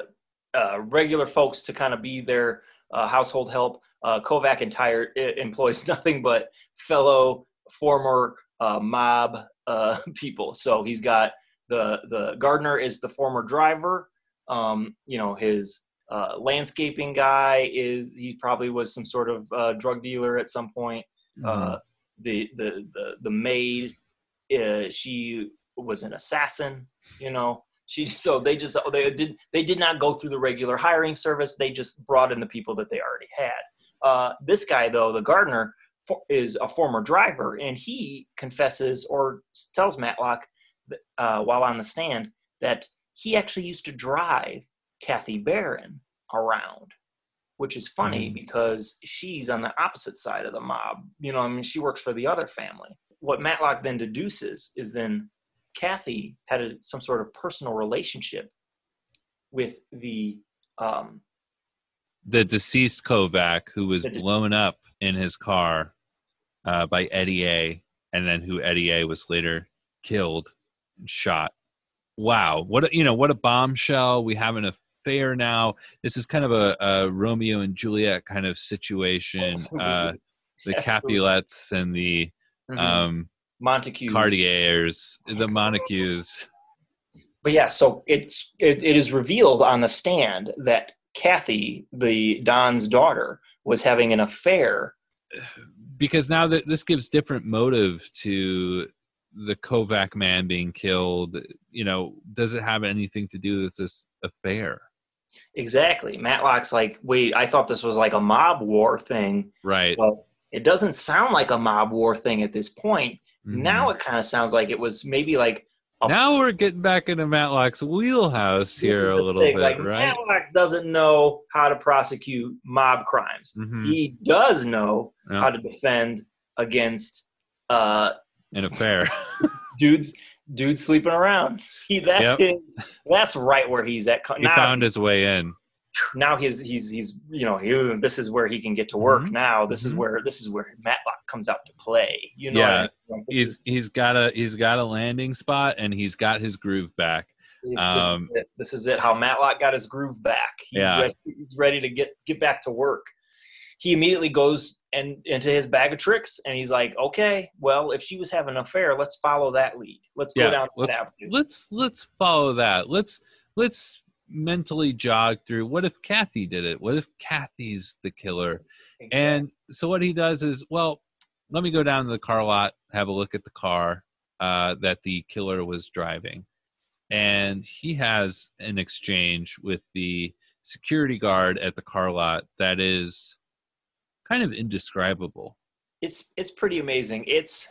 uh, regular folks to kind of be their uh, household help, uh, Kovac entire employs nothing but fellow former uh, mob uh, people. So he's got the the gardener is the former driver. Um, you know his uh, landscaping guy is he probably was some sort of uh, drug dealer at some point Mm-hmm. uh, the the the the maid uh, she was an assassin you know she so they just they did they did not go through the regular hiring service they just brought in the people that they already had uh, this guy though the gardener is a former driver and he confesses or tells matlock uh, while on the stand that he actually used to drive kathy barron around which is funny Mhm. because she's on the opposite side of the mob. You know, I mean, she works for the other family. What Matlock then deduces is then Kathy had a, some sort of personal relationship with the um, The deceased Kovac, who was blown up in his car uh, by Eddie A, and then who Eddie A was later killed and shot. Wow, what a, you know, what a bombshell! We have an affair now. This is kind of a, a Romeo and Juliet kind of situation. Uh, the Absolutely. Capulets and the mhm, um, Montague. Cartiers, the Montagues. But yeah, so it's it, it is revealed on the stand that Kathy, the Don's daughter, was having an affair. because now that this gives different motive to the Kovac man being killed, you know, does it have anything to do with this affair? Exactly. Matlock's like, wait, I thought this was like a mob war thing. Right. Well, it doesn't sound like a mob war thing at this point. Mhm. Now it kind of sounds like it was maybe like now we're getting back into Matlock's wheelhouse here a little thing, bit, like, right? Matlock doesn't know how to prosecute mob crimes. Mhm. He does know Yeah. how to defend against uh, An affair. dudes dudes sleeping around. He that's Yep. his that's right where he's at. he now, found his way in. Now he's he's he's you know he, this is where he can get to work. Mhm. Now this is Mhm. where this is where Matlock comes out to play. You know, what I Yeah. mean? He's is- he's got a he's got a landing spot and he's got his groove back. This, Um, is it. this is it. How Matlock got his groove back. He's, Yeah. ready, he's ready to get get back to work. He immediately goes and into his bag of tricks, and he's like, "Okay, well, if she was having an affair, let's follow that lead. Let's go down let's that avenue." let's let's follow that. Let's let's mentally jog through what if Kathy did it? What if Kathy's the killer? And so what he does is, well, let me go down to the car lot, have a look at the car uh, that the killer was driving. And he has an exchange with the security guard at the car lot that is kind of indescribable. it's it's pretty amazing. It's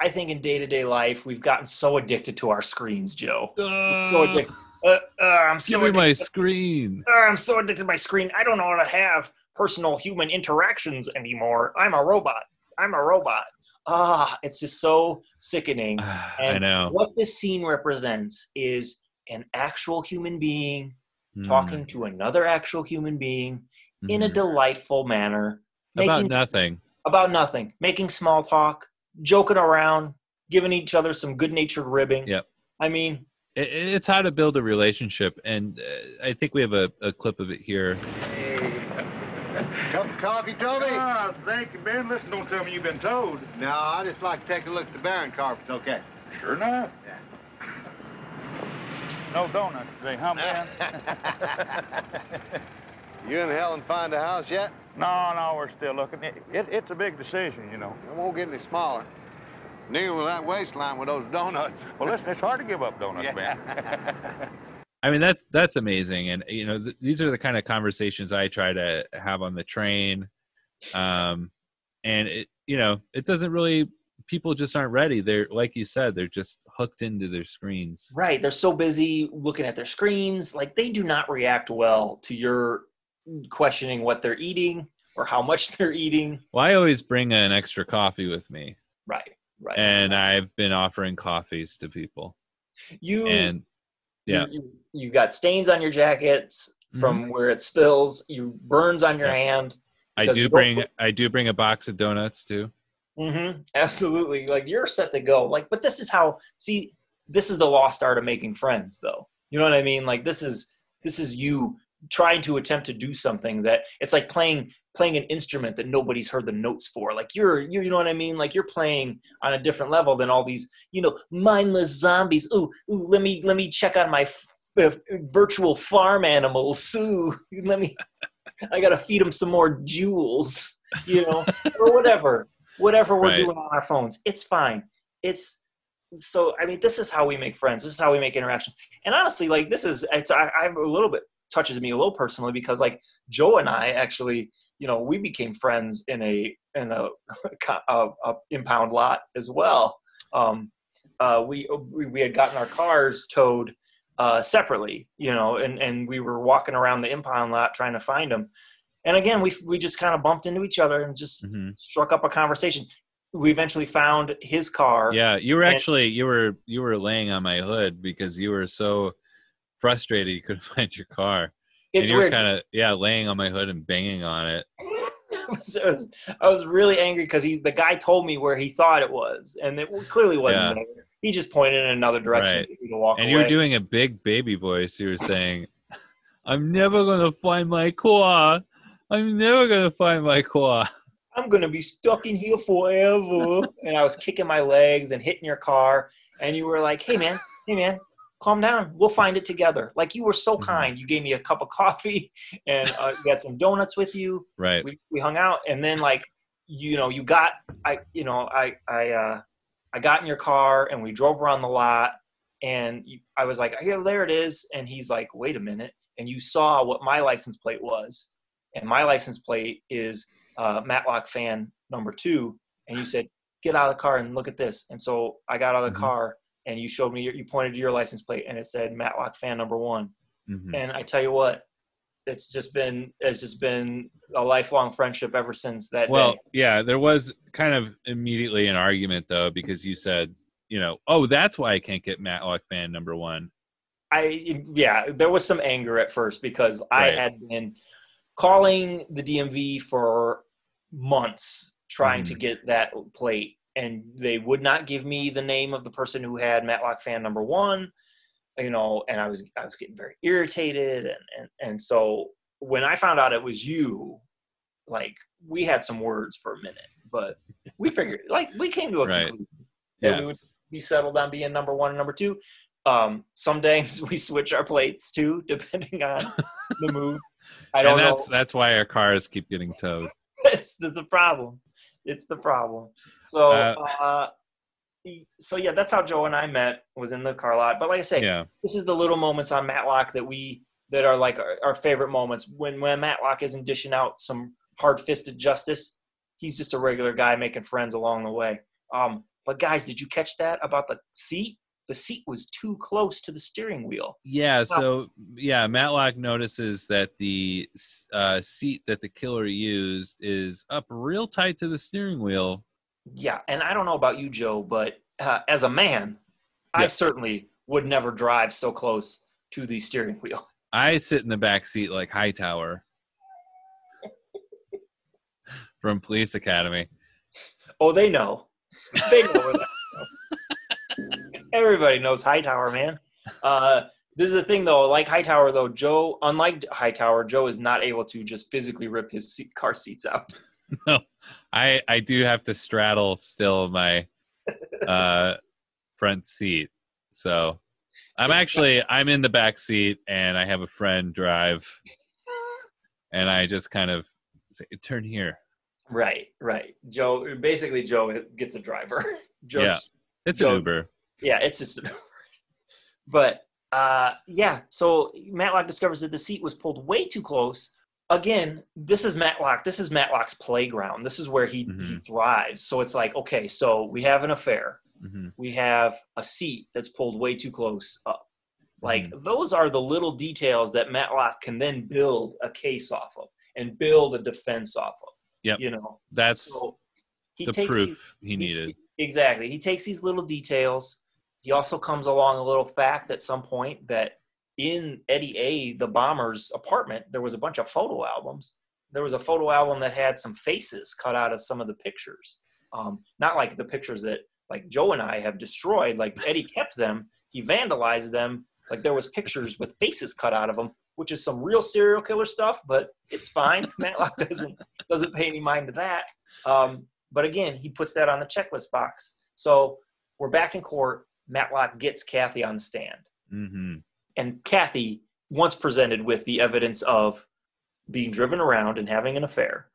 I think in day to day life we've gotten so addicted to our screens, Joe. so Uh, addicted. Uh, uh, I'm so give me my addicted. screen. Uh, I'm so addicted to my screen. I don't know how to have personal human interactions anymore. I'm a robot. I'm a robot. Ah, it's just so sickening. I know. What this scene represents is an actual human being Mm, talking to another actual human being in a mhm. delightful manner, about making nothing. about nothing, making small talk, joking around, giving each other some good-natured ribbing. Yep. I mean, it's how to build a relationship, and uh, I think we have a, a clip of it here. Cup of coffee, Toby? Ah, thank you, Ben. Listen, don't tell me you've been told. No, I just like to take a look at the Barron car if it's okay. Sure not. Yeah. No donuts today, huh, Ben? You and Helen find a house yet? no, no, we're still looking. It, it, it's a big decision, you know. It won't get any smaller. Neither will that waistline with those donuts. Well, listen, it's hard to give up donuts, Yeah. Ben. I mean that's that's amazing, and you know th- these are the kind of conversations I try to have on the train, um, and it you know it doesn't really people just aren't ready. They're like you said, they're just hooked into their screens. right? They're so busy looking at their screens, like they do not react well to your questioning what they're eating or how much they're eating. Well, I always bring an extra coffee with me, Right, right. and I've been offering coffees to people, you and yeah. you, you, got stains on your jackets from where it spills. You burns on your Yeah. hand. I do bring put- I do bring a box of donuts too. Mm-hmm. Absolutely. Like you're set to go. Like, but this is how. See, this is the lost art of making friends, though. You know what I mean? Like this is this is you trying to attempt to do something that it's like playing playing an instrument that nobody's heard the notes for. Like you're you you know what I mean? Like you're playing on a different level than all these you know mindless zombies. Ooh, ooh let me let me check on my f- f- virtual farm animals. Ooh, let me. I gotta feed them some more jewels. You know, or whatever whatever we're Right. doing on our phones. It's fine. It's so. I mean, this is how we make friends. This is how we make interactions. And honestly, like this is it's. I, I'm a little bit touches me a little personally because like Joe and I actually, you know, we became friends in a in a, a, a impound lot as well. Um, uh, we, we had gotten our cars towed uh, separately, you know, and and we were walking around the impound lot trying to find them. And again, we we just kind of bumped into each other and just hmm struck up a conversation. We eventually found his car. Yeah, you were And- actually you were you were laying on my hood because you were so frustrated you couldn't find your car, it's and you were weird. kind of yeah laying on my hood and banging on it. I was, I was- I was really angry because he the guy told me where he thought it was, and it clearly wasn't Yeah. there. He just pointed in another direction Right. for me to walk And away. you were doing a big baby voice. You were saying, "I'm never gonna find my car. I'm never gonna find my car." I'm gonna be stuck in here forever. and I was kicking my legs and hitting your car, and you were like, "Hey man, hey man, calm down. We'll find it together." Like you were so Mhm. kind. You gave me a cup of coffee, and uh, you had some donuts with you. Right. we, we hung out and then like you know you got i you know i i uh i got in your car and we drove around the lot and you, i was like here there it is and he's like wait a minute and you saw what my license plate was and my license plate is uh matlock fan number two and you said get out of the car and look at this and so i got out of the Mhm. car and you showed me your, you pointed to your license plate and it said matlock fan number one Mhm. and I tell you what, it's just been it's just been a lifelong friendship ever since that Well, day. yeah, there was kind of immediately an argument though because you said, you know, oh, that's why I can't get Matlock fan number one. I yeah, there was some anger at first because I Right. had been calling the DMV for months trying to Mhm. get that plate, and they would not give me the name of the person who had Matlock fan number one. You know, and I was I was getting very irritated, and and and so when I found out it was you, like we had some words for a minute, but we figured like we came to a Right. conclusion. that we would be settled on being number one and number two. Um, some days we switch our plates too, depending on the mood. I don't and that's know. that's why our cars keep getting towed. It's, it's the problem. It's the problem. So, Uh, uh, so yeah, that's how Joe and I met. Was in the car lot. But like I say, Yeah. this is the little moments on Matlock that we that are like our, our favorite moments. When when Matlock isn't dishing out some hard fisted justice, he's just a regular guy making friends along the way. Um, But guys, did you catch that about the seat? The seat was too close to the steering wheel. Yeah, so yeah, Matlock notices that the uh, seat that the killer used is up real tight to the steering wheel. Yeah, and I don't know about you, Joe, but uh, as a man, I certainly would never drive so close to the steering wheel. I sit in the back seat like Hightower from Police Academy. Oh, they know. They know. Everybody knows Hightower, man. Uh, this is the thing, though. Like Hightower, though, Joe, unlike Hightower, Joe is not able to just physically rip his seat, car seats out. No, I I do have to straddle still my uh, front seat, so I'm actually I'm in the back seat and I have a friend drive, and I just kind of say, turn here. Right, right. Joe, basically, Joe gets a driver. Joe, Yeah. It's Go- an Uber. Yeah, it's just. but uh, yeah, so Matlock discovers that the seat was pulled way too close. Again, this is Matlock. This is Matlock's playground. This is where he, he Mhm. thrives. So it's like, okay, so we have an affair. hmm We have a seat that's pulled way too close up. Like Mm-hmm. those are the little details that Matlock can then build a case off of and build a defense off of. Yep. You know, That's so he the proof these- he he- needed. Exactly. He takes these little details. He also comes along a little fact at some point that in Eddie A, the bomber's apartment, there was a bunch of photo albums. There was a photo album that had some faces cut out of some of the pictures. Um, not like the pictures that like Joe and I have destroyed. Like Eddie kept them. He vandalized them. Like there was pictures with faces cut out of them, which is some real serial killer stuff. But it's fine. Matlock doesn't doesn't pay any mind to that. Um, but again, he puts that on the checklist box. So we're back in court. Matlock gets Kathy on the stand. hmm And Kathy, once presented with the evidence of being driven around and having an affair,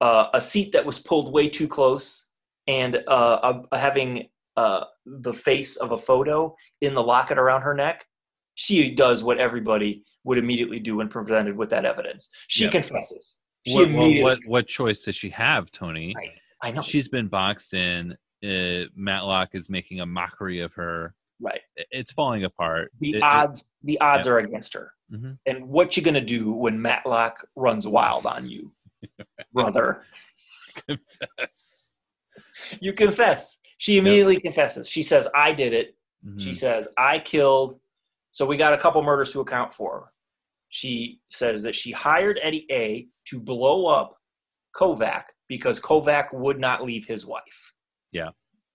uh, a seat that was pulled way too close, and uh, a, having uh, the face of a photo in the locket around her neck, she does what everybody would immediately do when presented with that evidence. She Yep. confesses. She What, immediately. what what choice does she have, Tony? Right. I know. She's been boxed in. Uh, Matlock is making a mockery of her. right. It's falling apart. the It- it- odds the odds yeah. are against her Mhm. and what you gonna do when matlock runs wild on you brother Confess. you confess she immediately confesses she says i did it Mhm. she says i killed so we got a couple murders to account for she says that she hired eddie a to blow up kovac because kovac would not leave his wife Yeah.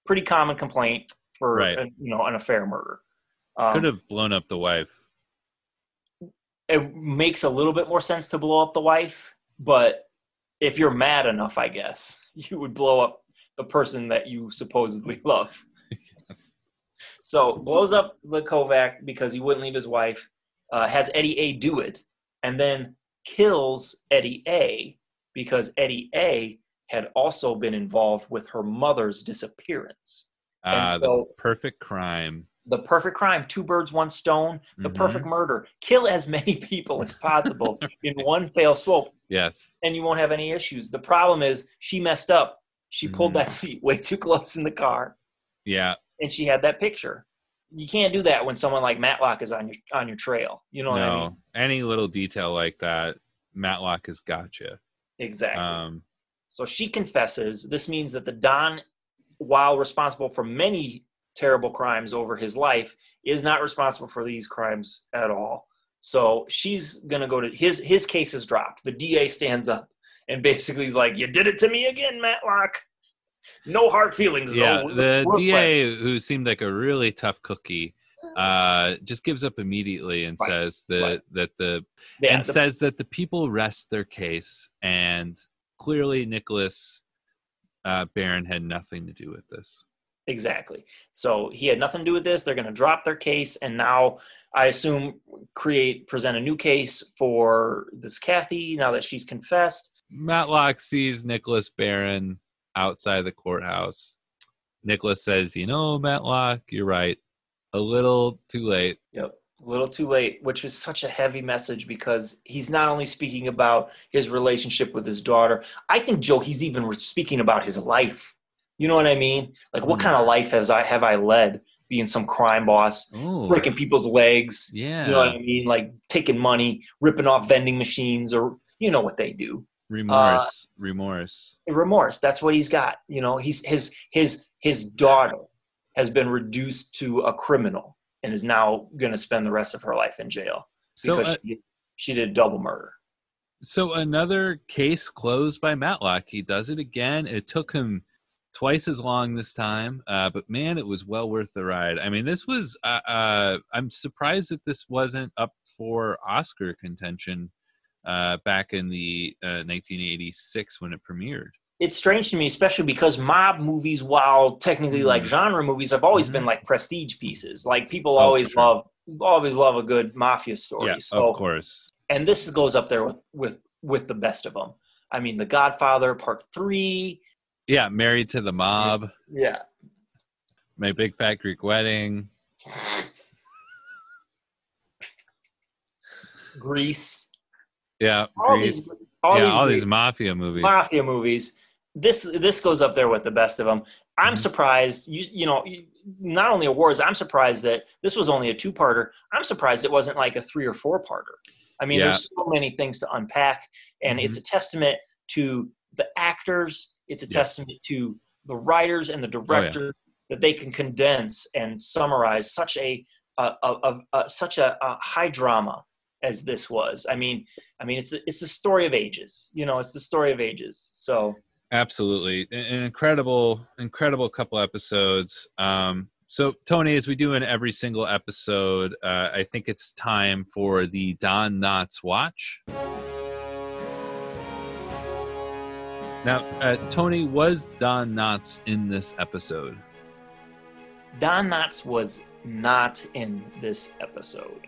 pretty common complaint for Right. a- you know an affair murder um, Could have blown up the wife. it makes a little bit more sense to blow up the wife, but if you're mad enough, I guess you would blow up the person that you supposedly love. Yes. So blows up the Kovac because he wouldn't leave his wife. Uh, has Eddie A do it, and then kills Eddie A because Eddie A had also been involved with her mother's disappearance. And Ah, so- the perfect crime. The perfect crime, two birds, one stone. The Mhm. perfect murder. Kill as many people as possible in one fail swoop. Yes. and you won't have any issues. The problem is she messed up. She pulled Mhm. that seat way too close in the car, Yeah. and she had that picture. You can't do that when someone like Matlock is on your on your trail. You know what no. I mean? Any little detail like that, Matlock has got you. Exactly. Um, so she confesses. This means that the Don, while responsible for many terrible crimes over his life, is not responsible for these crimes at all. So she's gonna go to his his case is dropped. The DA stands up and basically is like, "You did it to me again, Matlock. No hard feelings, yeah. though. The We're friends." DA, who seemed like a really tough cookie, uh, just gives up immediately and Right. says that Right. that the Yeah, and the- says that the people rest their case, and clearly Nicholas uh, Barron had nothing to do with this. Exactly. So he had nothing to do with this. They're going to drop their case, and now I assume create present a new case for this Kathy now that she's confessed. Matlock sees Nicholas Barron outside the courthouse. Nicholas says, "You know, Matlock, you're right. A little too late." Yep. A little too late, which is such a heavy message because he's not only speaking about his relationship with his daughter. I think Joe, he's even speaking about his life. You know what I mean? Like, what Mm. kind of life has I have I led? Being some crime boss, Ooh, breaking people's legs. yeah. You know what I mean? Like taking money, ripping off vending machines, or you know what they do. remorse, remorse. remorse that's what he's got you know he's his his his daughter has been reduced to a criminal and is now going to spend the rest of her life in jail So, because uh, she, she did double murder so another case closed by Matlock. He does it again. It took him twice as long this time, uh, but man, it was well worth the ride. I mean, this was. Uh, uh, I'm surprised that this wasn't up for Oscar contention uh, back in the uh, 1986 when it premiered. It's strange to me especially because mob movies while technically like Mhm. genre movies have always Mhm. been like prestige pieces like people Oh, always sure. love always love a good mafia story Yeah, so of course. and this goes up there with with with the best of them i mean the godfather part three Yeah, married to the mob. yeah My big fat Greek wedding. Greece. Yeah, all Grease. these all yeah, these, all these mafia movies. mafia movies this this goes up there with the best of them i'm Mhm. surprised you you know not only awards i'm surprised that this was only a two-parter i'm surprised it wasn't like a three or four parter i mean Yeah. there's so many things to unpack and it's a testament to the actors it's a Yeah. testament to the writers and the director that they can condense and summarize such a a, a, a, such a, a high drama as this was. I mean, I mean, it's it's the story of ages. You know, it's the story of ages. So Absolutely, an incredible, incredible couple episodes. Um, so Tony, as we do in every single episode, uh, I think it's time for the Don Knotts watch. Now, uh, Tony, was Don Knotts in this episode? Don Knotts was not in this episode.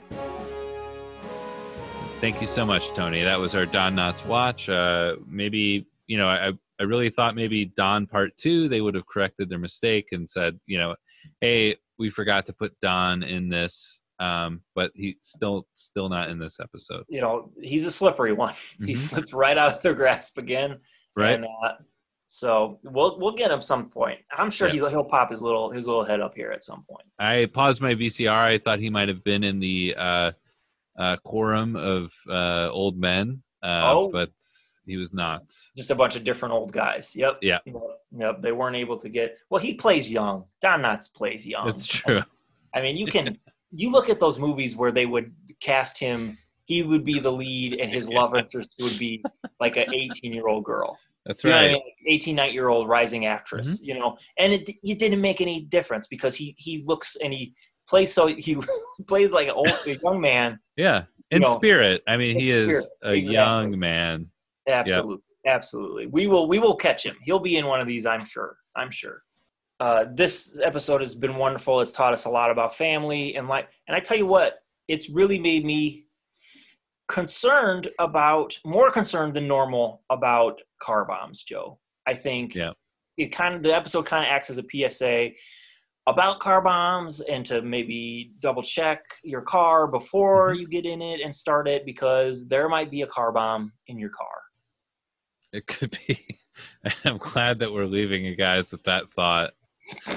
Thank you so much, Tony. That was our Don Knotts watch. Uh, maybe you know, I I really thought maybe Don Part Two they would have corrected their mistake and said, you know, hey, we forgot to put Don in this, um, but he's still still not in this episode, You know, he's a slippery one. He Mhm. slipped right out of their grasp again. right? And, uh, so we'll we'll get him some point. I'm sure Yeah. he'll he'll pop his little his little head up here at some point. I paused my VCR. I thought he might have been in the uh, uh, quorum of uh, old men, uh, Oh. but he was not. Just a bunch of different old guys. Yep. Yeah. Yep. Yep. They weren't able to get. Well, he plays young. Don Knotts plays young. That's true. I mean, you can you look at those movies where they would cast him. He would be the lead, and his love interest would be like an 18 year old girl. That's You know right. I mean? 18, 19 year old rising actress. Mm-hmm. You know, and it it didn't make any difference because he he looks and he plays so he plays like an old a young man. Yeah, you in know, spirit. I mean, he is spirit, a exactly. young man. Absolutely, absolutely. We will we will catch him. He'll be in one of these, I'm sure. I'm sure. Uh, this episode has been wonderful. It's taught us a lot about family and like. And I tell you what, it's really made me concerned about more concerned than normal about car bombs, Joe. I think Yeah. it kind of the episode kind of acts as a PSA about car bombs and to maybe double check your car before Mhm. you get in it and start it because there might be a car bomb in your car. It could be. I'm glad that we're leaving you guys with that thought.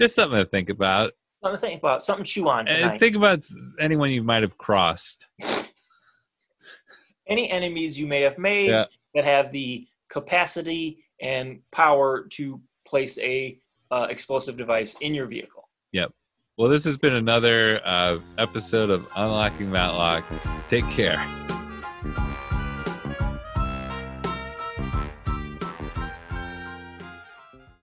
Just something to think about. Something to think about, something to chew on And think about anyone you might have crossed. Any enemies you may have made Yeah. that have the capacity and power to place a uh, explosive device in your vehicle. Yep. Well, this has been another uh, episode of Unlocking Matlock. Take care.